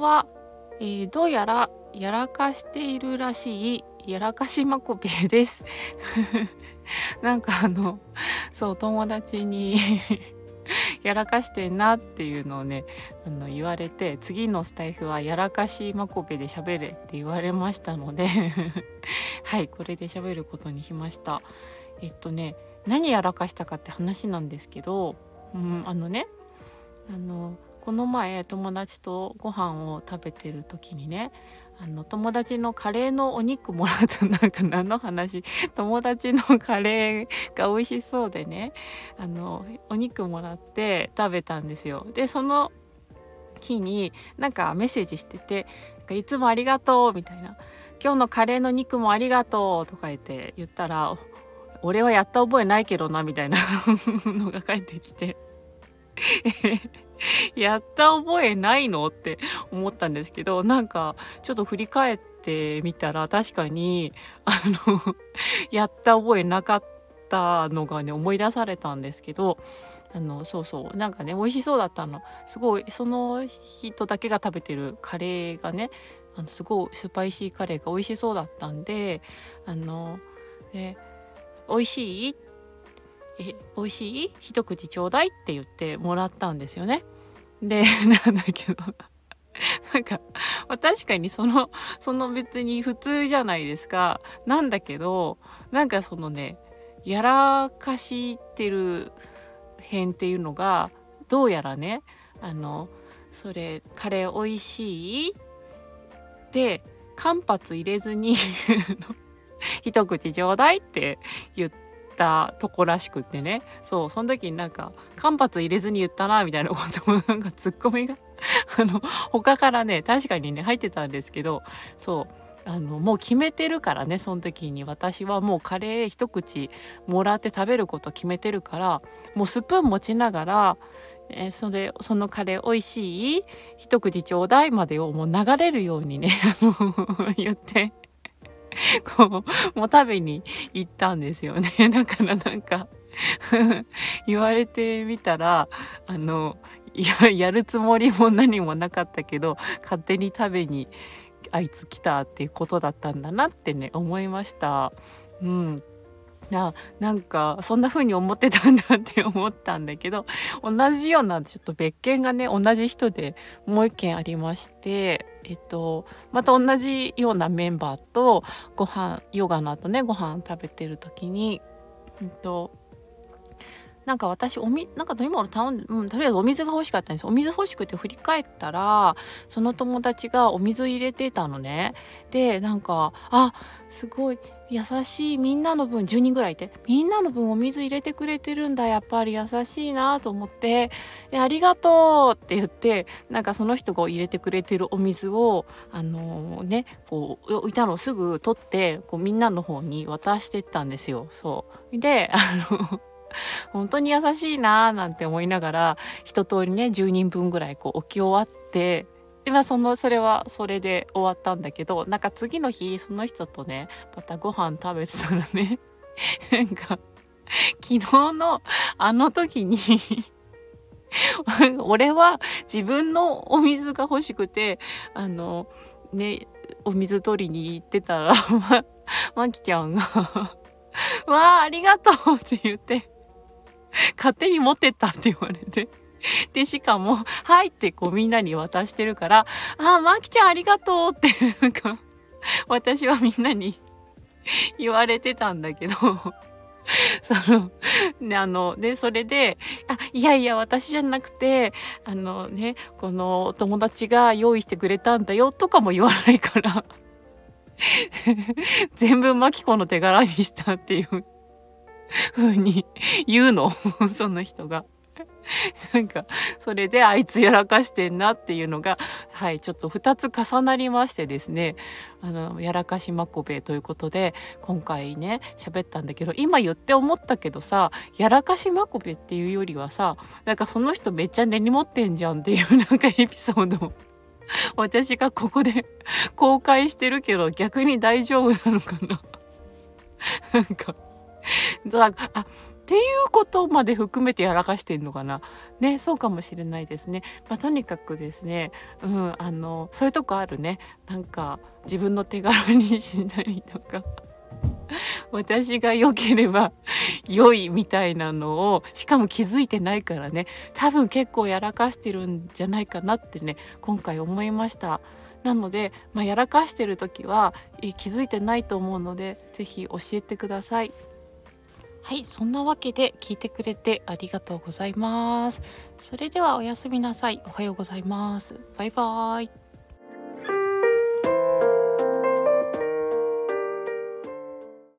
は、えー、どうやらやらかしているらしいやらかしまこべです。なんかあのそう友達に やらかしてんなっていうのをねあの言われて次のスタイフはやらかしまこべで喋れって言われましたので はいこれで喋ることにしました。えっとね何やらかしたかって話なんですけど、うん、あのねあのこの前友達とご飯を食べてる時にねあの友達のカレーのお肉もらった なんか何の話？友達のカレーが美味しそうでねあのお肉もらって食べたんですよ。でその日になんかメッセージしてて「いつもありがとう」みたいな「今日のカレーの肉もありがとう」とか言って言ったら「俺はやった覚えないけどな」みたいなのが返ってきて。やった覚えないのって思ったんですけど、なんかちょっと振り返ってみたら確かに、あの やった覚えなかったのがね、思い出されたんですけど、あの、そうそう、なんかね、美味しそうだったの。すごい、その人だけが食べてるカレーがね、あのすごいスパイシーカレーが美味しそうだったんで、あの、ね、美味しい？え美味しい？一口ちょうだいって言ってもらったんですよね。で なんだけど なんか、確かにそのその別に普通じゃないですか。なんだけどなんかそのねやらかしてる辺っていうのがどうやらねあのそれカレー美味しい？で間髪入れずに 一口ちょうだいって言ったとこらしくってね。そうその時になんか間髪入れずに言ったなみたいなこともなんかツッコミが あの他からね確かにね入ってたんですけどそうあのもう決めてるからねその時に。私はもうカレー一口もらって食べること決めてるからもうスプーン持ちながらえー、それそのカレー美味しい？一口ちょうだいまでをもう流れるようにね 言って。こう、もう食べに行ったんですよね。だからなんか 言われてみたら、あの、や、やるつもりも何もなかったけど、勝手に食べにあいつ来たっていうことだったんだなってね、思いました。うん。ななんかそんな風に思ってたんだって思ったんだけど同じようなちょっと別件がね同じ人でもう一件ありましてえっとまた同じようなメンバーとご飯ヨガの後ねご飯食べてる時に、えっと、なんか私おみなんか飲み物頼んで、うん、とりあえずお水が欲しかったんです。お水欲しくて振り返ったらその友達がお水入れてたのね。でなんかあすごい優しいみんなの分10人ぐらいいてみんなの分お水入れてくれてるんだやっぱり優しいなと思って「ありがとう」って言ってなんかその人が入れてくれてるお水をあのー、ねこう置いたのをすぐ取ってこうみんなの方に渡してったんですよ。そうであの 本当に優しいなーなんて思いながら一通りね10人分ぐらいこう置き終わってでまあそのそれはそれで終わったんだけどなんか次の日その人とねまたご飯食べてたらね なんか昨日のあの時に 俺は自分のお水が欲しくてあのねお水取りに行ってたらままきちゃんがわあありがとうって言って勝手に持ってったって言われて。で、しかも、はいってこうみんなに渡してるから、あ、まきちゃんありがとうって、なんか、私はみんなに 言われてたんだけど、その、ね、あの、で、それで、あ、いやいや、私じゃなくて、あのね、このお友達が用意してくれたんだよとかも言わないから全部マキコの手柄にしたっていう風に言うのその人が。なんか、それであいつやらかしてんなっていうのが、はい、ちょっと2つ重なりましてですね、あの、やらかしまこべということで、今回ね、喋ったんだけど、今言って思ったけどさ、やらかしまこべっていうよりはさ、なんかその人めっちゃ根に持ってんじゃんっていう なんかエピソード私がここで 公開してるけど逆に大丈夫なのかな。なんかあっていうことまで含めてやらかしてんのかな。ねそうかもしれないですね、まあ、とにかくですねうんあのそういうとこあるね。なんか自分の手軽にしないとか。私が良ければ良いみたいなのをしかも気づいてないからね。多分結構やらかしてるんじゃないかなってね今回思いました。なので、まあ、やらかしてる時は気づいてないと思うので是非教えてください。はいそんなわけで聞いてくれてありがとうございます。それではおやすみなさい。おはようございます。バイバーイ。